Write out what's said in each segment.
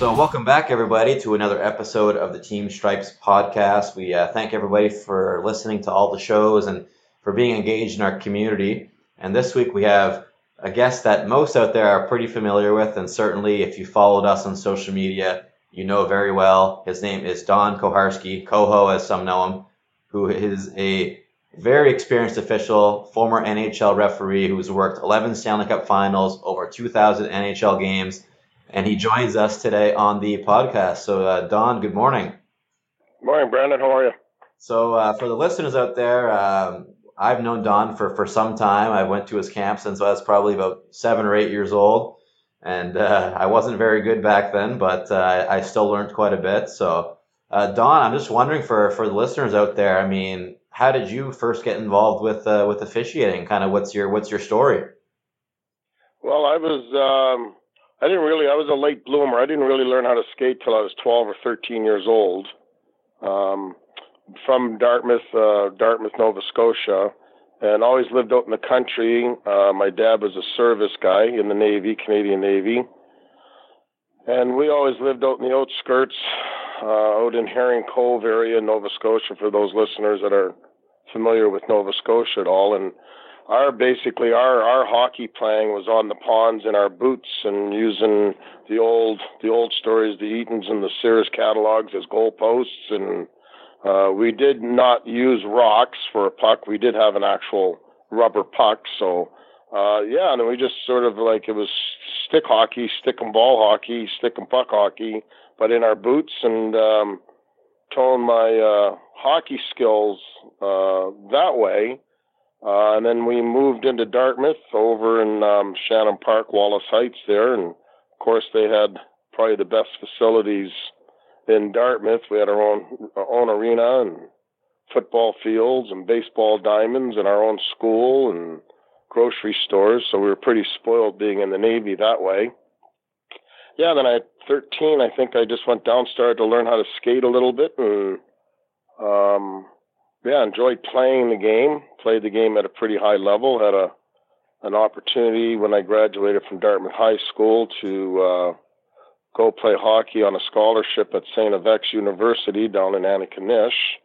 So, welcome back, everybody, to another episode of the Team Stripes podcast. We uh, thank everybody for listening to all the shows and for being engaged in our community. And this week we have a guest that most out there are pretty familiar with, and certainly if you followed us on social media, you know very well. His name is Don Koharski, Coho as some know him, who is a very experienced official, former NHL referee who's worked 11 Stanley Cup finals, over 2,000 NHL games and he joins us today on the podcast. So, uh, Don, good morning. Morning, Brandon. How are you? So, uh, for the listeners out there, um, I've known Don for, for some time. I went to his camp since I was probably about seven or eight years old. And uh, I wasn't very good back then, but uh, I still learned quite a bit. So, uh, Don, I'm just wondering for, for the listeners out there, I mean, how did you first get involved with uh, with officiating? Kind of what's your what's your story? Well, I was um, I didn't really. I was a late bloomer. I didn't really learn how to skate till I was 12 or 13 years old. Um, from Dartmouth, uh, Dartmouth, Nova Scotia, and always lived out in the country. Uh, my dad was a service guy in the Navy, Canadian Navy, and we always lived out in the outskirts, uh, out in Herring Cove area, Nova Scotia. For those listeners that are familiar with Nova Scotia at all, and our basically our our hockey playing was on the ponds in our boots and using the old the old stories, the Eatons and the Sears catalogs as goalposts, and uh, we did not use rocks for a puck. We did have an actual rubber puck, so uh, yeah, and we just sort of like it was stick hockey, stick and ball hockey, stick and puck hockey, but in our boots. And um, tone my uh, hockey skills uh, that way uh, and then we moved into Dartmouth over in um, Shannon Park, Wallace Heights there. And of course, they had probably the best facilities in Dartmouth. We had our own, our own arena and football fields and baseball diamonds and our own school and grocery stores. So we were pretty spoiled being in the Navy that way. Yeah, then at 13, I think I just went down, started to learn how to skate a little bit and um, yeah, enjoyed playing the game. Played the game at a pretty high level. Had a an opportunity when I graduated from Dartmouth High School to uh, go play hockey on a scholarship at St. FX University down in Antigonish,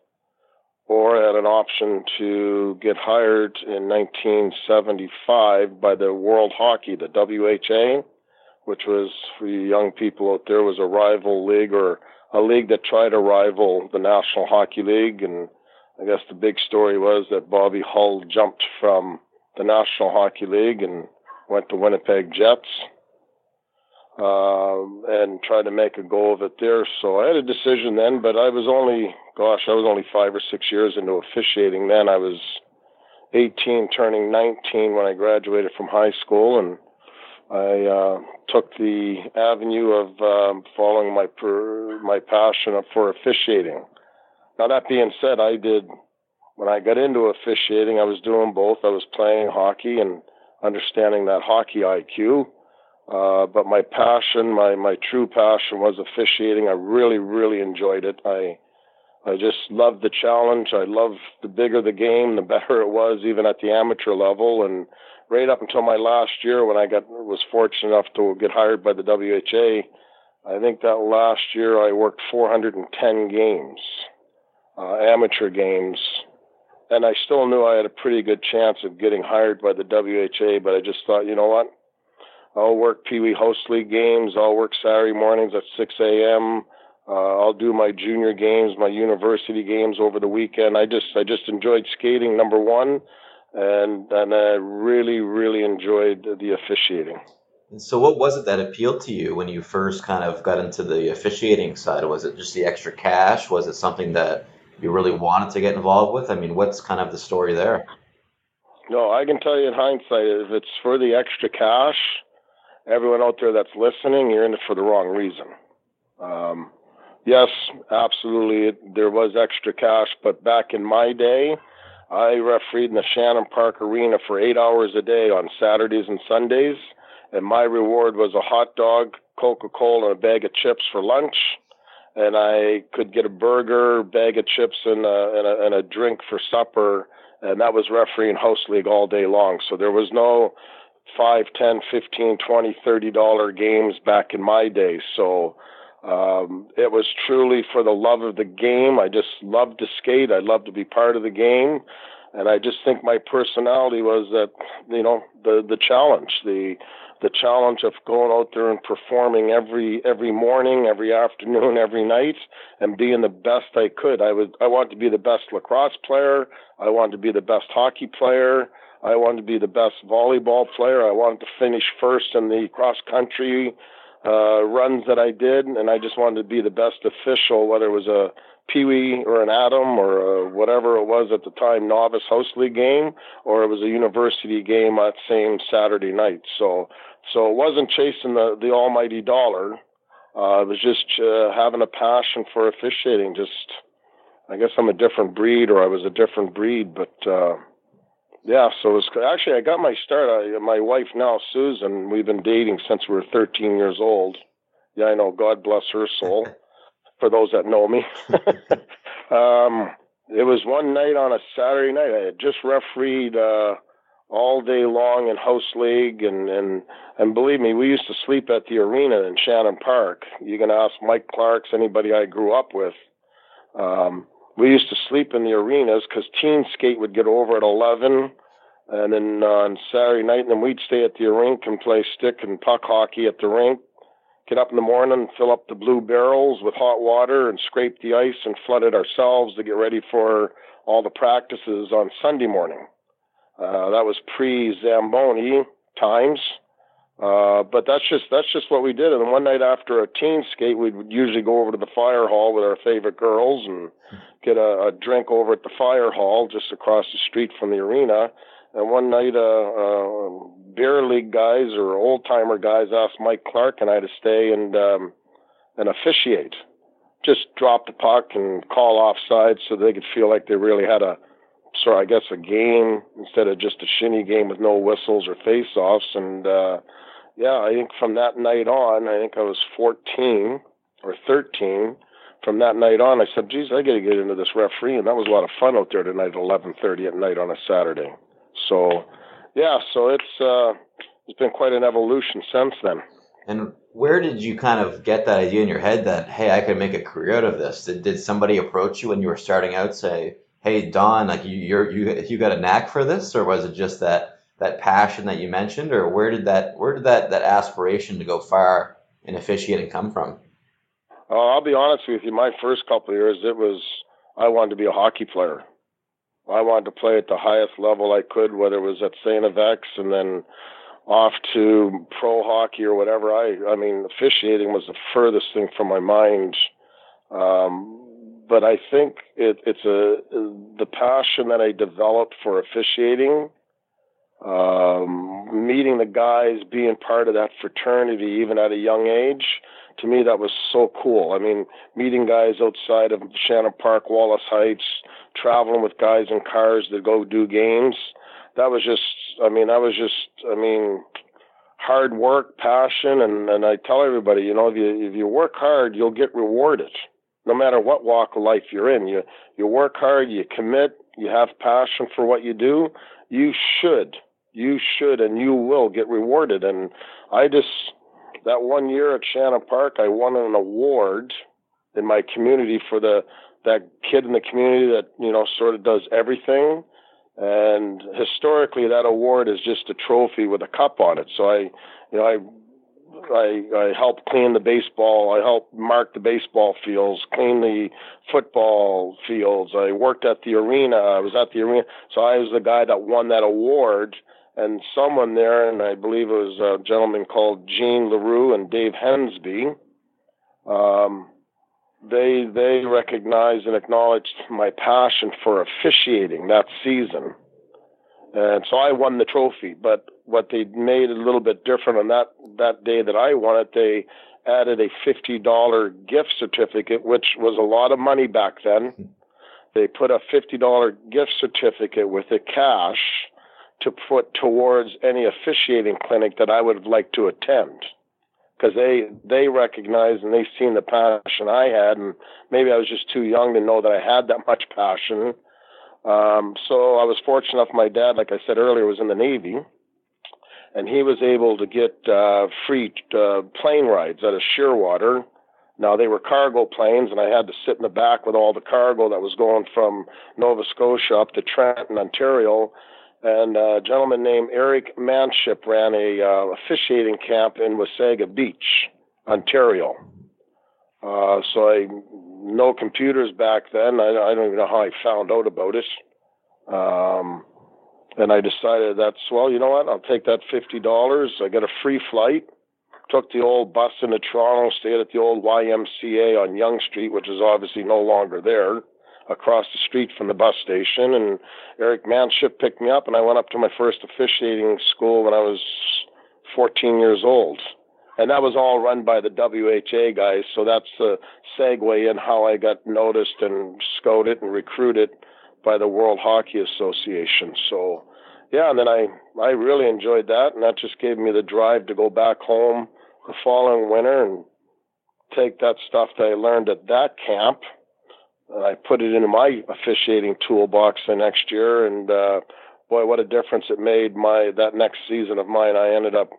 or had an option to get hired in 1975 by the World Hockey, the WHA, which was for you young people out there was a rival league or a league that tried to rival the National Hockey League and I guess the big story was that Bobby Hull jumped from the National Hockey League and went to Winnipeg Jets uh, and tried to make a go of it there. So I had a decision then, but I was only, gosh, I was only five or six years into officiating then. I was 18, turning 19 when I graduated from high school, and I uh, took the avenue of um, following my per, my passion for officiating. Now, that being said, I did, when I got into officiating, I was doing both. I was playing hockey and understanding that hockey IQ. Uh, but my passion, my, my true passion was officiating. I really, really enjoyed it. I, I just loved the challenge. I loved the bigger the game, the better it was, even at the amateur level. And right up until my last year, when I got was fortunate enough to get hired by the WHA, I think that last year I worked 410 games uh, amateur games, and I still knew I had a pretty good chance of getting hired by the WHA. But I just thought, you know what? I'll work Pee Wee Host League games. I'll work Saturday mornings at 6 a.m. Uh, I'll do my junior games, my university games over the weekend. I just I just enjoyed skating number one, and and I really really enjoyed the officiating. So, what was it that appealed to you when you first kind of got into the officiating side? Was it just the extra cash? Was it something that you really wanted to get involved with? I mean, what's kind of the story there? No, I can tell you in hindsight, if it's for the extra cash, everyone out there that's listening, you're in it for the wrong reason. Um, Yes, absolutely. It, there was extra cash, but back in my day, I refereed in the Shannon Park Arena for eight hours a day on Saturdays and Sundays, and my reward was a hot dog, Coca Cola, and a bag of chips for lunch. And I could get a burger, bag of chips, and a, and a, and a drink for supper, and that was refereeing host league all day long. So there was no five, ten, fifteen, twenty, thirty dollar games back in my day. So um, it was truly for the love of the game. I just loved to skate. I loved to be part of the game, and I just think my personality was that you know the the challenge, the the challenge of going out there and performing every every morning, every afternoon, every night, and being the best I could. I was I wanted to be the best lacrosse player. I wanted to be the best hockey player. I wanted to be the best volleyball player. I wanted to finish first in the cross country uh, runs that I did, and I just wanted to be the best official, whether it was a Pee Wee or an Atom or a whatever it was at the time, novice house league game, or it was a university game that same Saturday night. So, so it wasn't chasing the the almighty dollar. Uh, it was just uh, having a passion for officiating. Just, I guess I'm a different breed, or I was a different breed, but. Uh, yeah, so it was actually I got my start. I, my wife now, Susan, we've been dating since we were 13 years old. Yeah, I know. God bless her soul. For those that know me, um, it was one night on a Saturday night. I had just refereed uh, all day long in house league, and and and believe me, we used to sleep at the arena in Shannon Park. You can ask Mike Clarks, anybody I grew up with. Um, we used to sleep in the arenas because Teen Skate would get over at 11. And then on Saturday night, and then we'd stay at the rink and play stick and puck hockey at the rink. Get up in the morning, fill up the blue barrels with hot water, and scrape the ice and flood it ourselves to get ready for all the practices on Sunday morning. Uh, that was pre Zamboni times. Uh, but that's just that's just what we did. And one night after a teen skate, we'd usually go over to the fire hall with our favorite girls and get a, a drink over at the fire hall just across the street from the arena. And one night, uh, uh, beer league guys or old timer guys asked Mike Clark and I to stay and um, and officiate, just drop the puck and call offside so they could feel like they really had a, so I guess a game instead of just a shinny game with no whistles or face-offs and. uh yeah, I think from that night on, I think I was 14 or 13. From that night on, I said, "Geez, I got to get into this referee," and that was a lot of fun out there tonight at 11:30 at night on a Saturday. So, yeah, so it's uh, it's been quite an evolution since then. And where did you kind of get that idea in your head that hey, I could make a career out of this? Did, did somebody approach you when you were starting out, say, "Hey, Don, like you, you're you you got a knack for this," or was it just that that passion that you mentioned, or where did that where did that that aspiration to go far in officiating come from? Oh, I'll be honest with you. My first couple of years, it was I wanted to be a hockey player. I wanted to play at the highest level I could, whether it was at Saint FX and then off to pro hockey or whatever. I I mean, officiating was the furthest thing from my mind. Um, but I think it, it's a the passion that I developed for officiating um, meeting the guys, being part of that fraternity, even at a young age, to me that was so cool. I mean, meeting guys outside of Shannon Park, Wallace Heights, traveling with guys in cars that go do games. That was just, I mean, that was just, I mean, hard work, passion, and and I tell everybody, you know, if you if you work hard, you'll get rewarded. No matter what walk of life you're in, you you work hard, you commit, you have passion for what you do. You should you should and you will get rewarded. And I just, that one year at Shannon Park, I won an award in my community for the, that kid in the community that, you know, sort of does everything. And historically, that award is just a trophy with a cup on it. So I, you know, I I, I helped clean the baseball. I helped mark the baseball fields, clean the football fields. I worked at the arena. I was at the arena. So I was the guy that won that award and someone there, and I believe it was a gentleman called Gene LaRue and Dave Hensby. Um, they they recognized and acknowledged my passion for officiating that season, and so I won the trophy. But what they made a little bit different on that that day that I won it, they added a $50 gift certificate, which was a lot of money back then. They put a $50 gift certificate with the cash to put towards any officiating clinic that I would have liked to attend because they they recognized and they seen the passion I had, and maybe I was just too young to know that I had that much passion. Um, so I was fortunate enough. My dad, like I said earlier, was in the Navy, and he was able to get uh, free uh, plane rides out of Shearwater. Now they were cargo planes, and I had to sit in the back with all the cargo that was going from Nova Scotia up to Trenton, Ontario. And a gentleman named Eric Manship ran a uh, officiating camp in Wasaga Beach, Ontario. Uh, so I no computers back then. I, I don't even know how I found out about it. Um, and I decided that's well, you know what? I'll take that fifty dollars. I got a free flight. Took the old bus into Toronto, stayed at the old YMCA on Yonge Street, which is obviously no longer there, across the street from the bus station. And Eric Manship picked me up, and I went up to my first officiating school when I was 14 years old. And that was all run by the WHA guys. So that's the segue in how I got noticed and scouted and recruited by the World Hockey Association. So, yeah, and then I I really enjoyed that, and that just gave me the drive to go back home the following winter and take that stuff that I learned at that camp, I put it into my officiating toolbox the next year, and uh, boy, what a difference it made! My that next season of mine, I ended up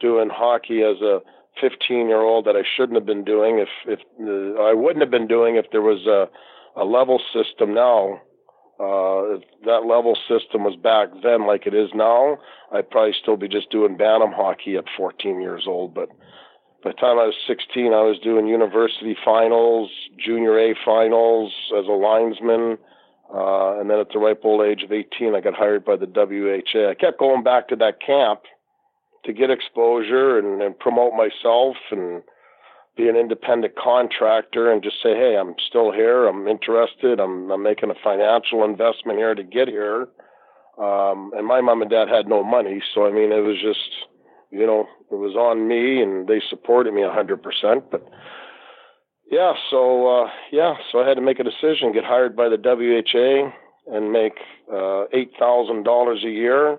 doing hockey as a 15 year old that I shouldn't have been doing if if uh, I wouldn't have been doing if there was a a level system now uh, if that level system was back then like it is now, I'd probably still be just doing Bantam hockey at 14 years old. But by the time I was 16, I was doing university finals, junior A finals as a linesman. Uh, and then at the ripe old age of 18, I got hired by the WHA. I kept going back to that camp to get exposure and, and promote myself and be an independent contractor and just say, hey, I'm still here. I'm interested. I'm, I'm making a financial investment here to get here. Um, and my mom and dad had no money. So, I mean, it was just, you know, it was on me and they supported me a 100%. But yeah, so, uh, yeah, so I had to make a decision, get hired by the WHA and make uh, $8,000 a year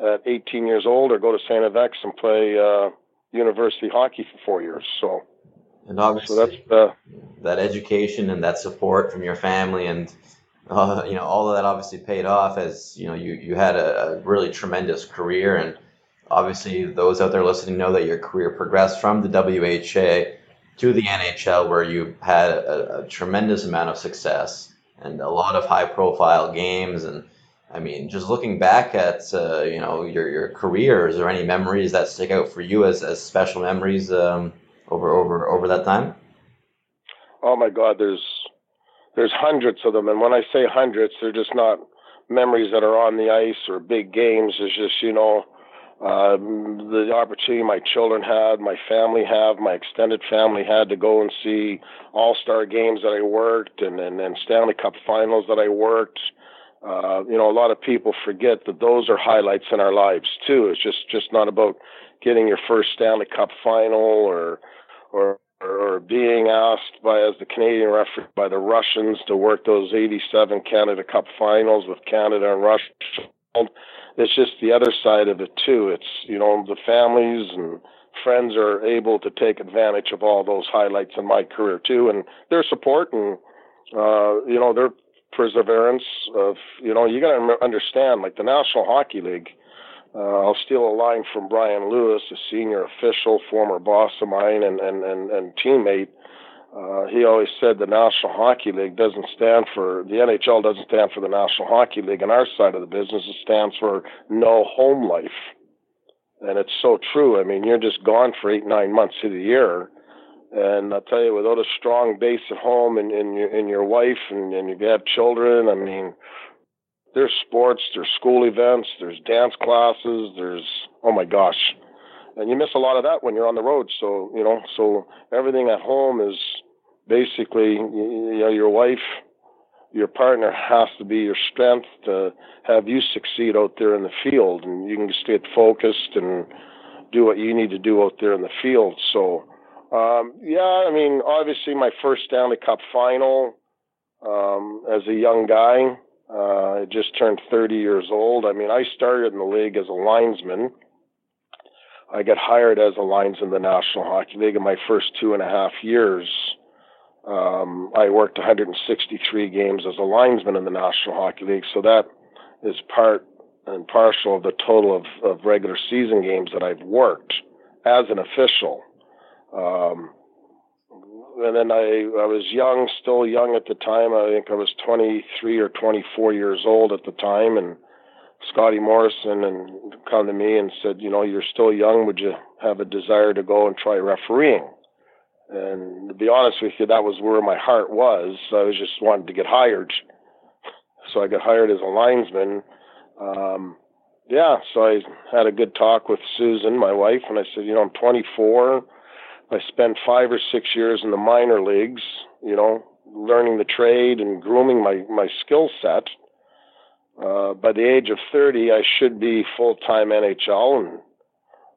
at 18 years old or go to Saint FX and play uh, university hockey for four years. So, and obviously, so that's uh, that education and that support from your family and uh, you know all of that obviously paid off as you know you you had a, a, really tremendous career and obviously those out there listening know that your career progressed from the WHA to the NHL where you had a, a tremendous amount of success and a lot of high profile games and I mean, just looking back at uh, you know your your career, is there any memories that stick out for you as, as special memories um, over over over that time? Oh my God, there's there's hundreds of them, and when I say hundreds, they're just not memories that are on the ice or big games. It's just you know uh, the opportunity my children had, my family have, my extended family had to go and see All Star games that I worked and, and and Stanley Cup Finals that I worked. Uh, you know, a lot of people forget that those are highlights in our lives too. It's just just not about getting your first Stanley Cup final or or or being asked by as the Canadian referee by the Russians to work those 87 Canada Cup finals with Canada and Russia. It's just the other side of it too. It's you know the families and friends are able to take advantage of all those highlights in my career too, and their support and uh, you know their perseverance of you know you got to understand like the National Hockey League uh, I'll steal a line from Bryan Lewis, a senior official, former boss of mine and, and, and, and teammate. Uh, he always said the National Hockey League doesn't stand for, the NHL doesn't stand for the National Hockey League. On our side of the business, it stands for no home life. And it's so true. I mean, you're just gone for eight, nine months of the year. And I'll tell you, without a strong base at home and, and, your, and your wife and, and you have children, I mean, there's sports, there's school events, there's dance classes, there's oh my gosh. And you miss a lot of that when you're on the road. So, you know, so everything at home is basically you know your wife, your partner has to be your strength to have you succeed out there in the field and you can stay focused and do what you need to do out there in the field. So Um, yeah, I mean, obviously my first Stanley Cup final um, as a young guy. Uh, I just turned 30 years old. I mean, I started in the league as a linesman. I got hired as a linesman in the National Hockey League in my first two and a half years. Um, I worked 163 games as a linesman in the National Hockey League, so that is part and partial of the total of, of regular season games that I've worked as an official. Um, and then I, I was young, still young at the time. I think I was 23 or 24 years old at the time. And Scotty Morrison and come to me and said, you know, you're still young. Would you have a desire to go and try refereeing? And to be honest with you, that was where my heart was. I was just wanted to get hired. So I got hired as a linesman. Um, yeah, so I had a good talk with Susan, my wife, and I said, you know, I'm 24. I spent five or six years in the minor leagues, you know, learning the trade and grooming my, my skill set. Uh, by the age of 30, I should be full time NHL. And,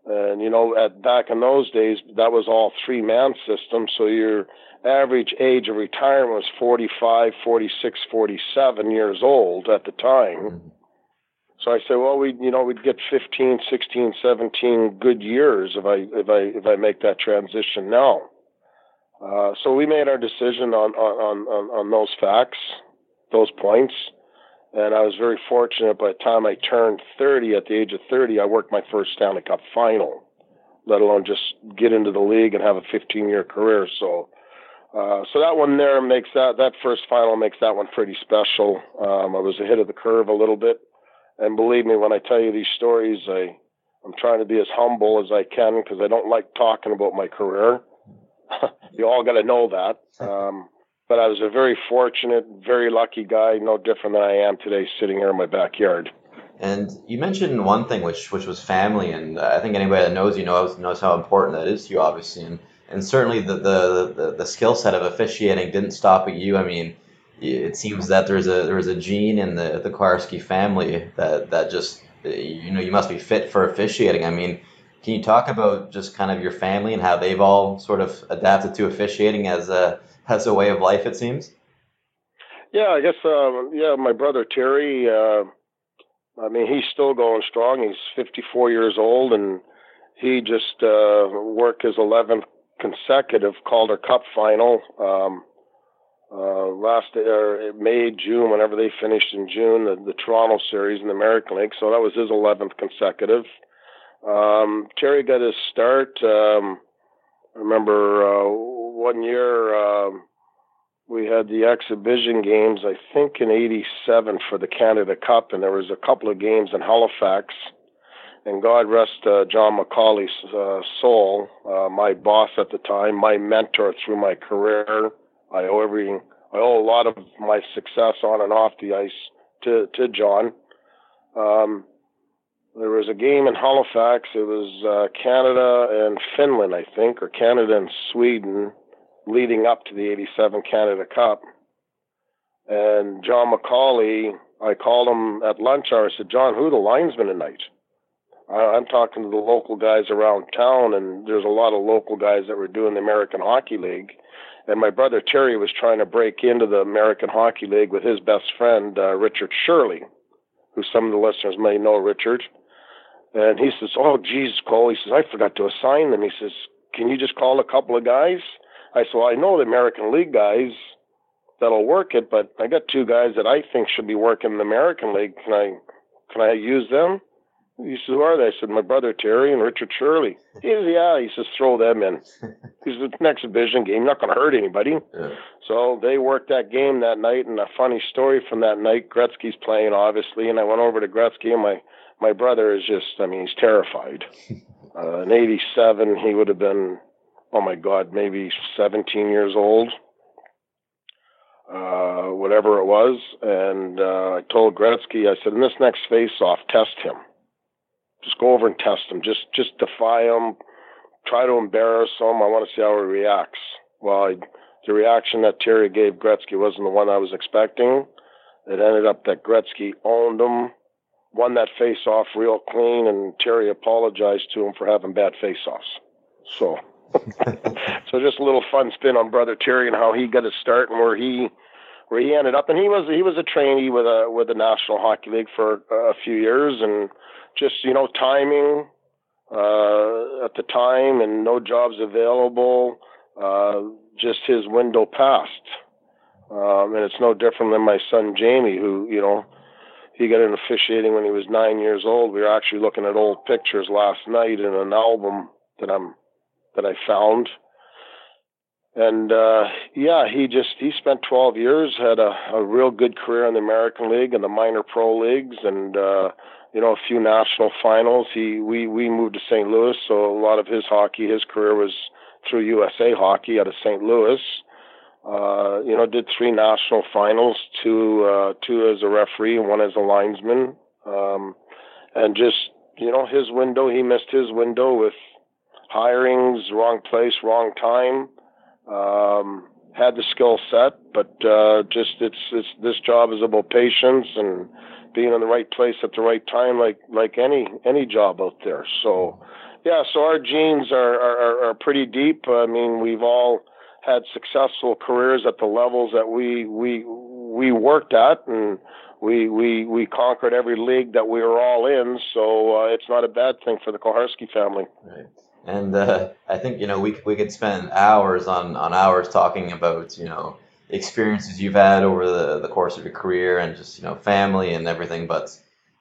and, you know, at back in those days, that was all three man system. So your average age of retirement was 45, 46, 47 years old at the time. Mm-hmm. So I said, well, we, you know, we'd get 15, 16, 17 good years if I, if I, if I make that transition now. Uh, so we made our decision on, on, on, on those facts, those points. And I was very fortunate by the time I turned 30, at the age of 30, I worked my first Stanley Cup final, let alone just get into the league and have a 15 year career. So, uh, so that one there makes that, that first final makes that one pretty special. Um, I was ahead of the curve a little bit. And believe me, when I tell you these stories, I, I'm trying to be as humble as I can because I don't like talking about my career. you all got to know that. Um, but I was a very fortunate, very lucky guy, no different than I am today, sitting here in my backyard. And you mentioned one thing, which which was family, and I think anybody that knows you knows knows how important that is to you, obviously. And and certainly the the the, the skill set of officiating didn't stop at you. I mean, it seems that there's a there's a gene in the the Koharski family that that just you know you must be fit for officiating. I mean, can you talk about just kind of your family and how they've all sort of adapted to officiating as a as a way of life? It seems. Yeah, I guess. Um, yeah, my brother Terry. Uh, I mean, he's still going strong. He's 54 years old, and he just uh, worked his 11th consecutive Calder Cup final. Um, uh, last uh, May, June, whenever they finished in June, the, the Toronto series in the American League. So that was his 11th consecutive. Um, Terry got his start. Um, I remember uh, one year um, we had the exhibition games, I think in 87 for the Canada Cup, and there was a couple of games in Halifax. And God rest uh, John McCauley's uh, soul, uh, my boss at the time, my mentor through my career I owe everything. I owe a lot of my success on and off the ice to to John. Um, there was a game in Halifax. It was uh, Canada and Finland, I think, or Canada and Sweden, leading up to the '87 Canada Cup. And John McCauley, I called him at lunch hour. I said, "John, who the linesman tonight?" I'm talking to the local guys around town, and there's a lot of local guys that were doing the American Hockey League and my brother Terry was trying to break into the American Hockey League with his best friend uh, Richard Shirley, who some of the listeners may know Richard. And he says, "Oh, Jesus, Coho," he says, "I forgot to assign them." He says, "Can you just call a couple of guys?" I said, "Well, I know the American League guys that'll work it, but I got two guys that I think should be working in the American League. Can I, can I use them?" He says, Who are they? I said, My brother Terry and Richard Shirley. He says, Yeah. He says, Throw them in. He says, It's an exhibition game, not going to hurt anybody. Yeah. So they worked that game that night. And a funny story from that night Gretzky's playing, obviously. And I went over to Gretzky, and my, my brother is just, I mean, he's terrified. Uh, in 87, he would have been, oh my God, maybe 17 years old. Uh, whatever it was, and uh, I told Gretzky, I said, in this next face-off, test him just go over and test him. Just just defy him. Try to embarrass him. I want to see how he reacts. Well, I, the reaction that Terry gave Gretzky wasn't the one I was expecting. It ended up that Gretzky owned him, won that face off real clean, and Terry apologized to him for having bad face offs. So so just a little fun spin on brother Terry and how he got his start and where he where he ended up. And he was he was a trainee with a with the National Hockey League for a few years, and just you know timing uh, at the time and no jobs available. Uh, just his window passed. Um, and it's no different than my son Jamie, who you know he got into officiating when he was nine years old. We were actually looking at old pictures last night in an album that I'm that I found. And uh, yeah, he just he spent 12 years, had a, a real good career in the American League and the minor pro leagues, and uh, you know a few national finals. He we we moved to St. Louis, so a lot of his hockey, his career was through USA Hockey out of St. Louis. Uh, you know, did three national finals, two uh, two as a referee and one as a linesman, um, and just you know his window. He missed his window with hirings, wrong place, wrong time. Um, had the skill set, but uh, just it's it's this job is about patience and being in the right place at the right time, like like any any job out there. So, yeah, so our genes are are, are pretty deep. I mean, we've all had successful careers at the levels that we we we worked at, and we we we conquered every league that we were all in. So uh, it's not a bad thing for the Koharski family. Right. And uh, I think you know we we could spend hours on on hours talking about you know experiences you've had over the the course of your career and just you know family and everything. But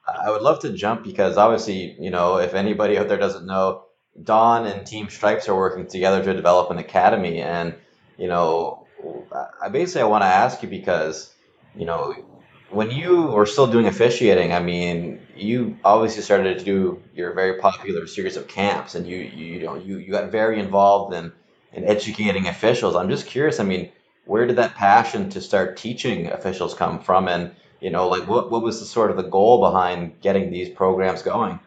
I would love to jump because obviously you know if anybody out there doesn't know, Don and Team Stripes are working together to develop an academy and you know, I basically I want to ask you because, you know, when you were still doing officiating, I mean, you obviously started to do your very popular series of camps, and you you, you know you, you got very involved in in educating officials. I'm just curious. I mean, where did that passion to start teaching officials come from, and you know, like what what was the sort of the goal behind getting these programs going?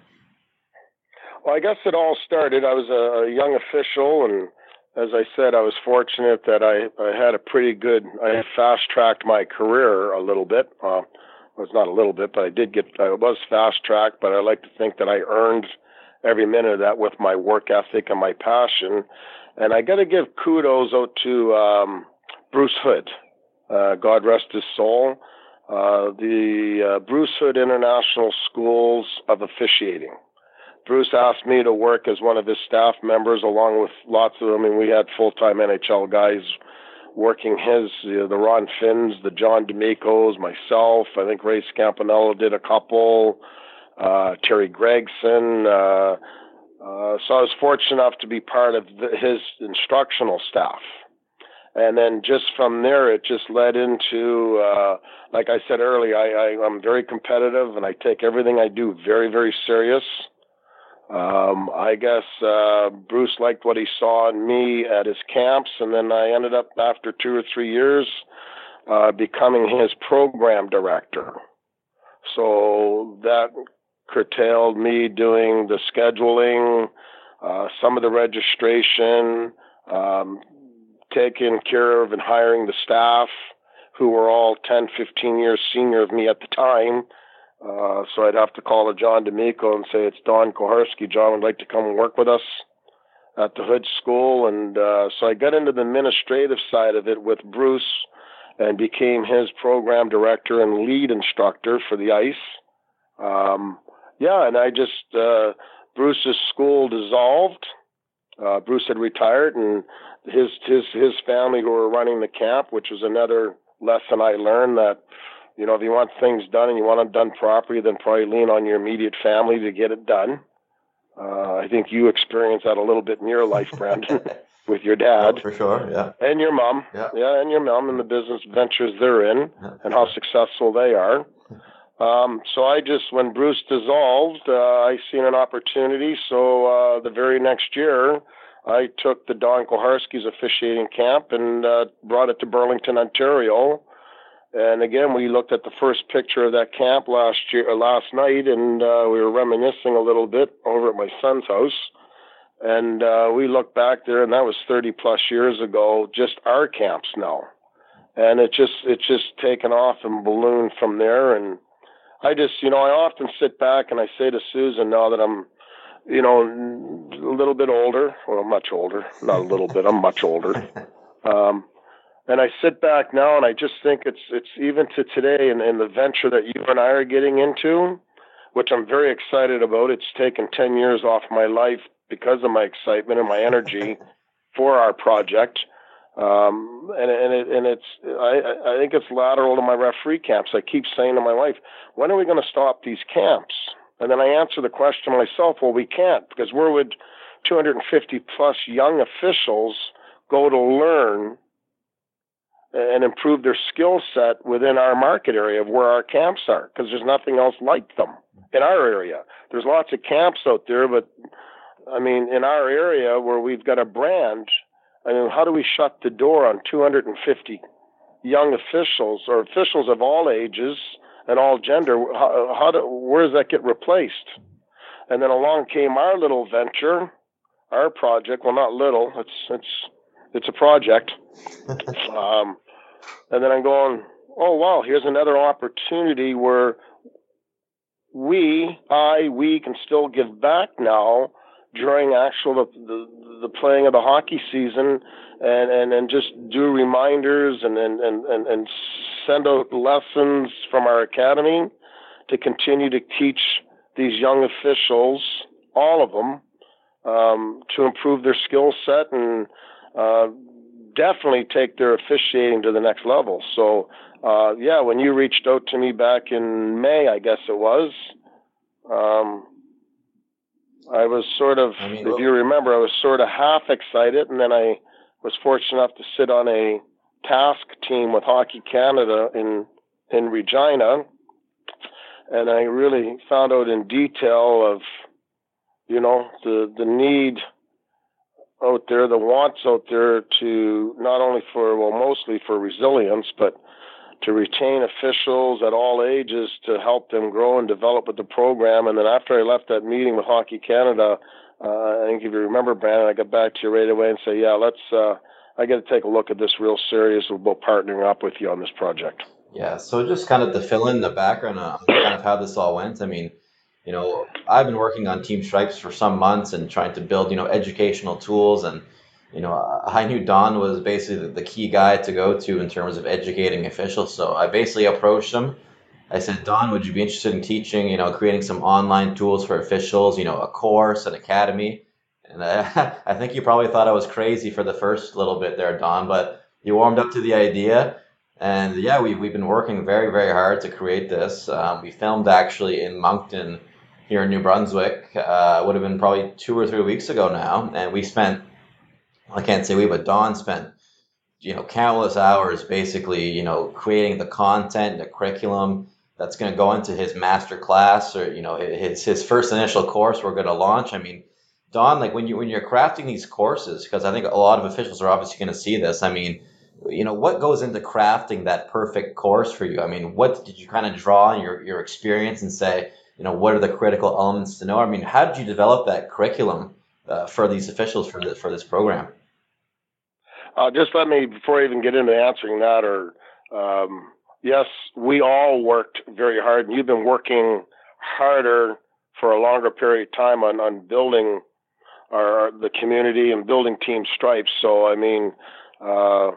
Well, I guess it all started. I was a, a young official and as I said, I was fortunate that I, I had a pretty good, I fast tracked my career a little bit. Uh, it was not a little bit, but I did get, I was fast tracked, but I like to think that I earned every minute of that with my work ethic and my passion. And I got to give kudos out to um, Bruce Hood. Uh, God rest his soul. Uh, the uh, Bruce Hood International Schools of Officiating. Bruce asked me to work as one of his staff members, along with lots of. I mean, we had full time NHL guys working his, you know, the Ron Finns, the John D'Amico's, myself. I think Ray Scapinello did a couple. Uh, Terry Gregson. Uh, uh, so I was fortunate enough to be part of the, his instructional staff. And then just from there, it just led into, uh, like I said earlier, I, I, I'm very competitive and I take everything I do very, very serious. Um, I guess uh, Bruce liked what he saw in me at his camps, and then I ended up after two or three years uh, becoming his program director. So that curtailed me doing the scheduling, uh, some of the registration, um, taking care of and hiring the staff, who were all 10, 15 years senior of me at the time uh, so I'd have to call a John D'Amico and say, it's Don Koharski. John would like to come and work with us at the Hood School. And uh, so I got into the administrative side of it with Bruce and became his program director and lead instructor for the ice. Um, yeah, and I just, uh, Bruce's school dissolved. Uh, Bruce had retired, and his his his family who were running the camp, which was another lesson I learned that you know, if you want things done and you want them done properly, then probably lean on your immediate family to get it done. Uh, I think you experienced that a little bit in your life, Brandon, with your dad. Oh, for sure, yeah. And your mom. Yeah. yeah, and your mom and the business ventures they're in yeah. and how successful they are. Um, so I just, when Bruce dissolved, uh, I seen an opportunity. So uh, the very next year, I took the Don Koharski's officiating camp and uh, brought it to Burlington, Ontario and again, we looked at the first picture of that camp last year, uh, last night, and uh, we were reminiscing a little bit over at my son's house. And uh, we looked back there, and that was 30 plus years ago. Just our camps now, and it just it's just taken off and ballooned from there. And I just, you know, I often sit back and I say to Susan now that I'm you know, a little bit older, well, much older, not a little bit, I'm much older. Um, and I sit back now and I just think it's it's even to today and, and the venture that you and I are getting into, which I'm very excited about. It's taken ten years off my life because of my excitement and my energy for our project. Um, and and it, and it's I I think it's lateral to my referee camps. I keep saying to my wife, when are we going to stop these camps? And then I answer the question myself, well, we can't because where would 250 plus young officials go to learn and improve their skill set within our market area of where our camps are because there's nothing else like them in our area. There's lots of camps out there, but I mean, in our area where we've got a brand, I mean, how do we shut the door on 250 young officials or officials of all ages and all gender, how, how do, where does that get replaced? And then along came our little venture, our project. Well, not little. It's it's it's a project. um, and then I'm going, oh wow, here's another opportunity where we, I, we can still give back now during actual the, the, the playing of the hockey season and, and, and just do reminders and, and, and, and send out lessons from our academy to continue to teach these young officials, all of them, um, to improve their skill set and uh, definitely take their officiating to the next level. So, uh, yeah, when you reached out to me back in May, I guess it was, um, I was sort of, I mean, if you remember, I was sort of half excited, and then I was fortunate enough to sit on a task team with Hockey Canada in in Regina, and I really found out in detail of you know the the need out there, the wants out there to not only for well mostly for resilience, but to retain officials at all ages to help them grow and develop with the program. And then after I left that meeting with Hockey Canada, uh, I think if you remember, Brandon, I got back to you right away and say, yeah, let's. Uh, I got to take a look at this real serious about partnering up with you on this project. Yeah, so just kind of to fill in the background on kind of how this all went. I mean, you know, I've been working on Team Stripes for some months and trying to build, you know, educational tools. And, you know, I knew Don was basically the key guy to go to in terms of educating officials. So I basically approached him. I said, Don, would you be interested in teaching, you know, creating some online tools for officials, you know, a course, an academy? And I, I think you probably thought I was crazy for the first little bit there, Don, but you warmed up to the idea. And yeah, we, we've been working very, very hard to create this. Um, we filmed actually in Moncton here in New Brunswick. Uh, would have been probably two or three weeks ago now. And we spent, I can't say we, but Don spent, you know, countless hours basically, you know, creating the content, the curriculum that's going to go into his master class or, you know, his, his first initial course we're going to launch. I mean, Don, like when you when you're crafting these courses, because I think a lot of officials are obviously going to see this. I mean, you know, what goes into crafting that perfect course for you? I mean, what did you kind of draw on your your experience and say, you know, what are the critical elements to know? I mean, how did you develop that curriculum uh, for these officials for this for this program? Uh, just let me before I even get into answering that, or um, yes, we all worked very hard, and you've been working harder for a longer period of time on on building our the community and building team stripes. So I mean, uh,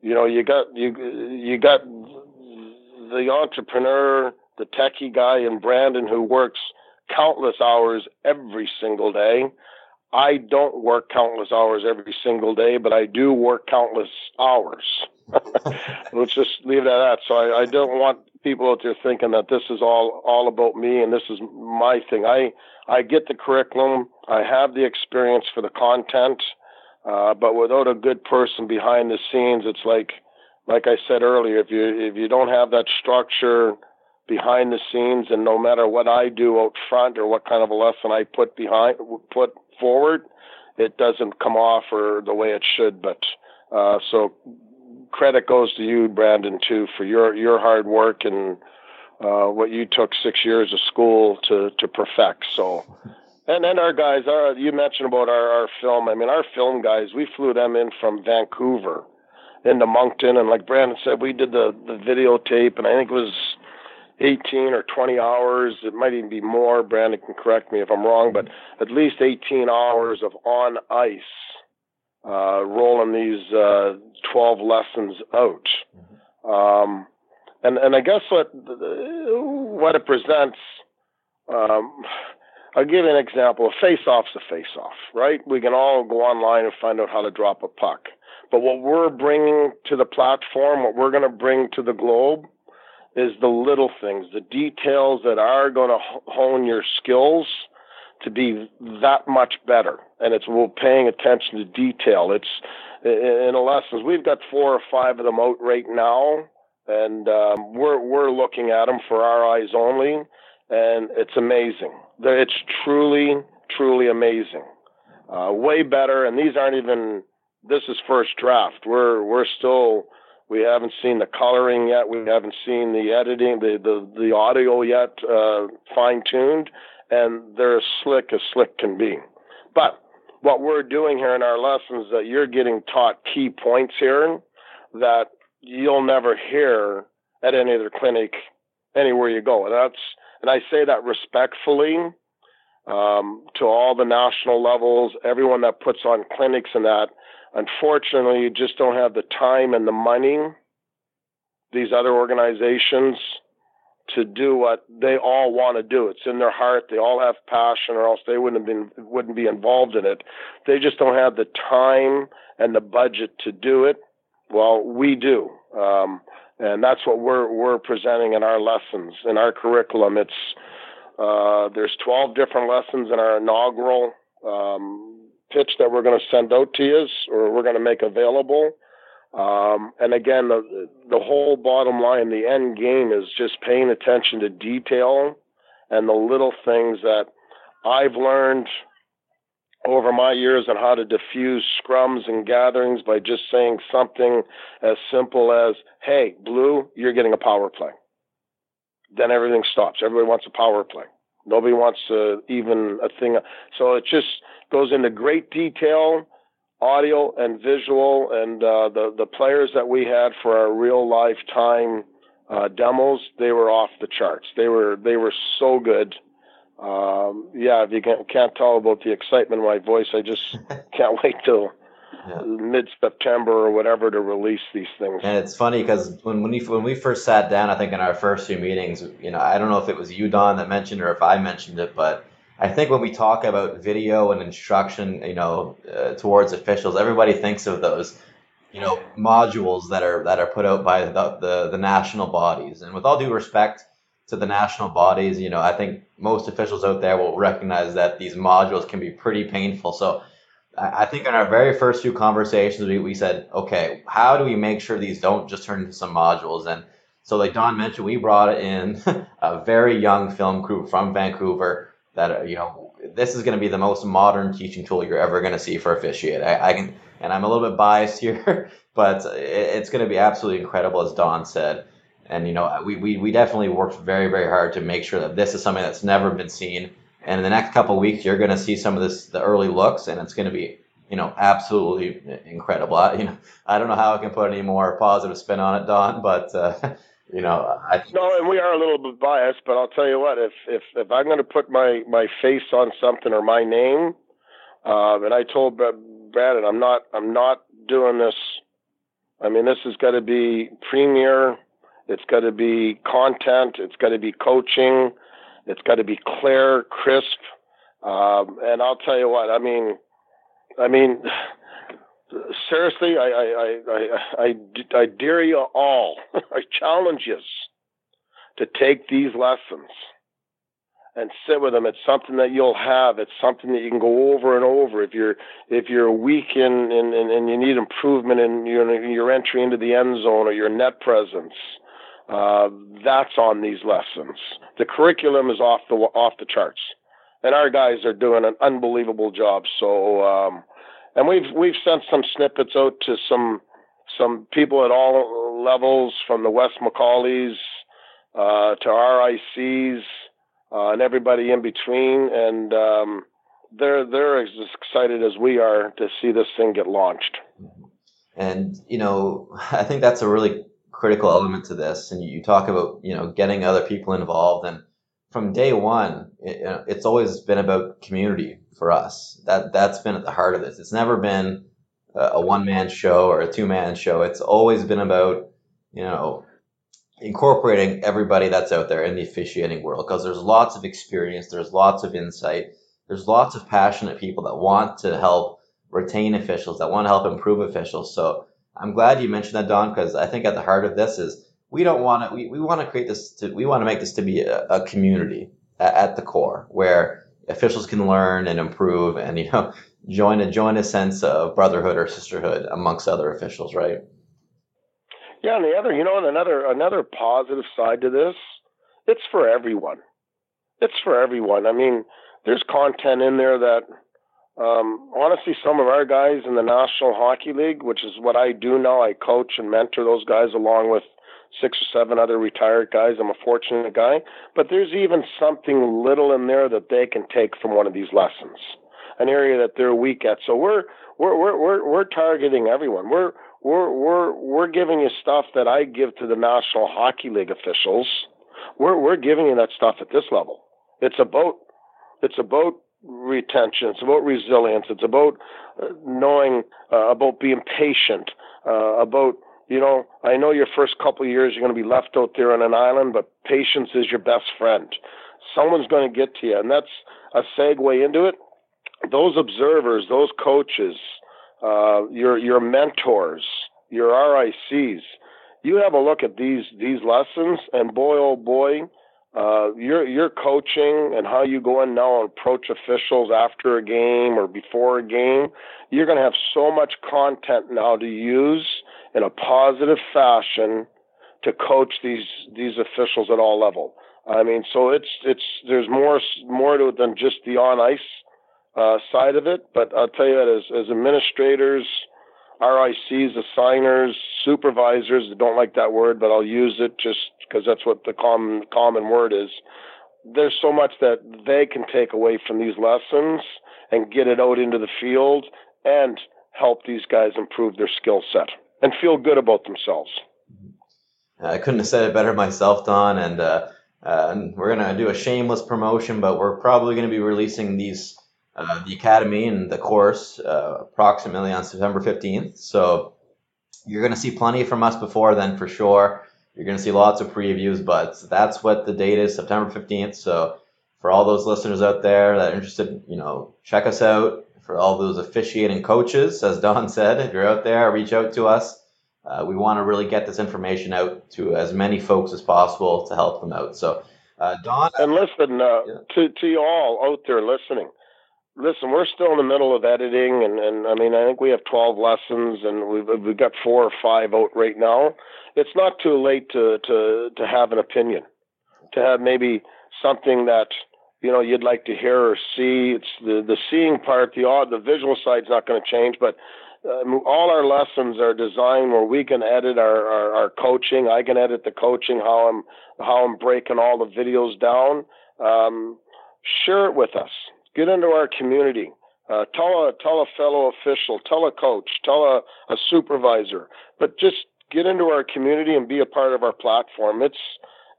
you know, you got you you got the entrepreneur, the techie guy in Brandon who works countless hours every single day. I don't work countless hours every single day, but I do work countless hours. Let's just leave it at that. So I, I don't want people out there thinking that this is all all about me and this is my thing. I I get the curriculum. I have the experience for the content, uh, but without a good person behind the scenes, it's like like I said earlier. If you if you don't have that structure behind the scenes, and no matter what I do out front or what kind of a lesson I put behind put forward, it doesn't come off or the way it should. But uh, so credit goes to you, Brandon, too, for your your hard work and uh, what you took six years of school to to perfect. So, and then our guys, our you mentioned about our our film. I mean, our film guys, we flew them in from Vancouver into Moncton, and like Brandon said, we did the the videotape, and I think it was 18 or 20 hours. It might even be more. Brandon can correct me if I'm wrong, but at least 18 hours of on ice, uh, rolling these uh, 12 lessons out. Um, and and I guess what what it presents. Um, I'll give you an example. A face-off's a face-off, right? We can all go online and find out how to drop a puck. But what we're bringing to the platform, what we're going to bring to the globe, is the little things, the details that are going to hone your skills to be that much better. And it's we're paying attention to detail. It's in the lessons we've got four or five of them out right now, and um, we're we're looking at them for our eyes only, and it's amazing. It's truly truly amazing. Uh, way better, and these aren't even. This is first draft. We're we're still we haven't seen the coloring yet. We haven't seen the editing, the the, the audio yet uh, fine tuned, and they're as slick as slick can be. But what we're doing here in our lessons that you're getting taught key points here that you'll never hear at any other clinic anywhere you go. And that's and I say that respectfully um, to all the national levels, everyone that puts on clinics and that Unfortunately, you just don't have the time and the money, these other organizations, to do what they all want to do. It's in their heart. They all have passion, or else they wouldn't have been wouldn't be involved in it. They just don't have the time and the budget to do it. Well, we do, um, and that's what we're we're presenting in our lessons in our curriculum. It's uh, there's 12 different lessons in our inaugural um, pitch that we're going to send out to you or we're going to make available. Um, and again, the, the whole bottom line, the end game is just paying attention to detail and the little things that I've learned over my years on how to diffuse scrums and gatherings by just saying something as simple as, Hey, blue, you're getting a power play. Then everything stops. Everybody wants a power play. Nobody wants uh, even a thing. So it just goes into great detail, audio and visual, and uh, the the players that we had for our real lifetime uh, demos, they were off the charts. They were they were so good. Um, yeah, if you can, can't tell about the excitement in my voice, I just can't wait till yeah. mid September or whatever to release these things. And it's funny because when when we when we first sat down, I think in our first few meetings, you know, I don't know if it was you Don that mentioned or if I mentioned it, but I think when we talk about video and instruction, you know, uh, towards officials, everybody thinks of those, you know, modules that are that are put out by the, the the national bodies. And with all due respect to the national bodies, you know, I think most officials out there will recognize that these modules can be pretty painful. So I think in our very first few conversations, we, we said, okay, how do we make sure these don't just turn into some modules? And so, like Don mentioned, we brought in a very young film crew from Vancouver that, you know, this is going to be the most modern teaching tool you're ever going to see for officiate. I, I, can, and I'm a little bit biased here, but it's going to be absolutely incredible, as Don said. And, you know, we, we, we definitely worked very, very hard to make sure that this is something that's never been seen and in the next couple weeks, you're going to see some of this, the early looks, and it's going to be, you know, absolutely incredible. I, you know, I don't know how I can put any more positive spin on it, Don, but uh, you know, I no, and we are a little bit biased, but I'll tell you what, if if if I'm going to put my my face on something or my name, uh, and I told Brad, I'm not I'm not doing this. I mean, this has got to be premier. It's got to be content. It's got to be coaching. It's got to be clear, crisp, um, and I'll tell you what. I mean, I mean, seriously, I I I I, I, I dare you all. I challenge you to take these lessons and sit with them. It's something that you'll have. It's something that you can go over and over. If you're if you're weak in, in, in and you need improvement in your your entry into the end zone or your net presence, uh, that's on these lessons. The curriculum is off the off the charts, and our guys are doing an unbelievable job. So, um, and we've we've sent some snippets out to some some people at all levels, from the Wes McCauleys uh, to RICs uh, and everybody in between, and um, they're they're as excited as we are to see this thing get launched. And you know, I think that's a really critical element to this. And you, talk about you know getting other people involved, and from day one, it, it's always been about community for us. That that's been at the heart of this. It's never been a one man show or a two man show. It's always been about you know incorporating everybody that's out there in the officiating world because there's lots of experience, there's lots of insight, there's lots of passionate people that want to help retain officials, that want to help improve officials. So I'm glad you mentioned that, Don, because I think at the heart of this is we don't want to we, we want to create this to, we want to make this to be a, a community at, at the core where officials can learn and improve and you know join a join a sense of brotherhood or sisterhood amongst other officials, right? Yeah, and the other, you know, and another another positive side to this, it's for everyone. It's for everyone. I mean, there's content in there that um, honestly, some of our guys in the National Hockey League, which is what I do now, I coach and mentor those guys along with six or seven other retired guys. I'm a fortunate guy, but there's even something little in there that they can take from one of these lessons, an area that they're weak at. So we're we're we're we're, we're targeting everyone. We're we're we're we're giving you stuff that I give to the National Hockey League officials. We're we're giving you that stuff at this level. It's about it's about retention. It's about resilience. It's about uh, knowing uh, about being patient. Uh, about you know, I know your first couple of years you're going to be left out there on an island, but patience is your best friend. Someone's going to get to you, and that's a segue into it. Those observers, those coaches, uh, your your mentors, your RICs. You have a look at these these lessons, and boy, oh boy, uh, your your coaching and how you go in now and approach officials after a game or before a game. You're going to have so much content now to use in a positive fashion to coach these these officials at all level. I mean, so it's it's there's more more to it than just the on ice uh, side of it. But I'll tell you that as, as administrators, RICs, assigners, supervisors, I don't like that word, but I'll use it just because that's what the common common word is. There's so much that they can take away from these lessons and get it out into the field and help these guys improve their skill set and feel good about themselves. I couldn't have said it better myself, Don. And, uh, uh, and we're gonna do a shameless promotion, but we're probably gonna be releasing these uh, the academy and the course uh, approximately on September 15th. So you're going to see plenty from us before then for sure. You're going to see lots of previews, but that's what the date is, September 15th. So for all those listeners out there that are interested, you know, check us out. For all those officiating coaches, as Don said, if you're out there, reach out to us. Uh, we want to really get this information out to as many folks as possible to help them out. So, uh, Don. And listen, uh, yeah. to, to you all out there listening, listen, we're still in the middle of editing, and, and I mean, I think we have 12 lessons, and we've, we've got four or five out right now. It's not too late to, to, to have an opinion, to have maybe something that, you know, you'd like to hear or see. It's the, the seeing part, the, the visual side's not going to change, but um, all our lessons are designed where we can edit our, our, our, coaching. I can edit the coaching, how I'm, how I'm breaking all the videos down. Um, share it with us Get into our community. Uh, tell a tell a fellow official, tell a coach, tell a, a supervisor, but just get into our community and be a part of our platform. It's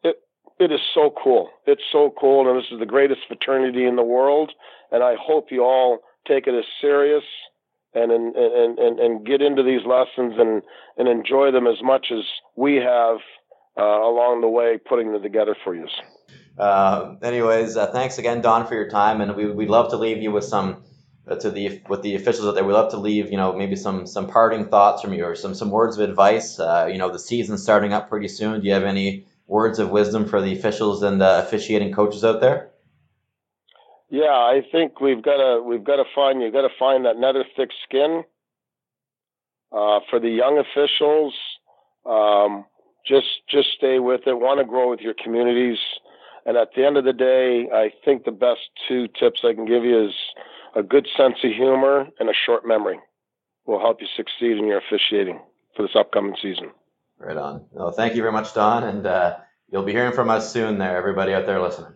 it it is so cool. It's so cool, and this is the greatest fraternity in the world. And I hope you all take it as serious and and and and, and get into these lessons and and enjoy them as much as we have uh, along the way putting them together for you. Uh, anyways, uh, thanks again, Don, for your time, and we we'd love to leave you with some uh, to the with the officials out there. We'd love to leave you know maybe some some parting thoughts from you or some some words of advice. Uh, you know, the season's starting up pretty soon. Do you have any words of wisdom for the officials and the officiating coaches out there? Yeah, I think we've got to we've got to find you got to find that nether thick skin. Uh, for the young officials, um, just just stay with it. Want to grow with your communities. And at the end of the day, I think the best two tips I can give you is a good sense of humor and a short memory will help you succeed in your officiating for this upcoming season. Right on. Well, thank you very much, Don. And uh, you'll be hearing from us soon there, everybody out there listening.